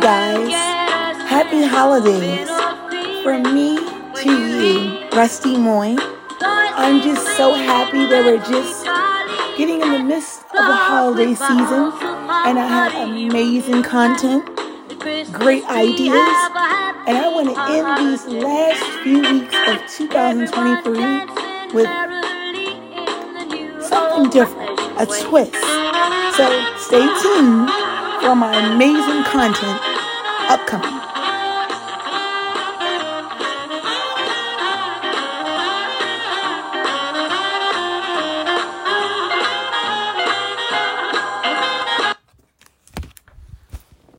guys. Happy holidays. From me to you, Rusty Moy. I'm just so happy that we're just getting in the midst of the holiday season and I have amazing content, great ideas, and I want to end these last few weeks of 2023 with something different, a twist. So stay tuned for my amazing content upcoming.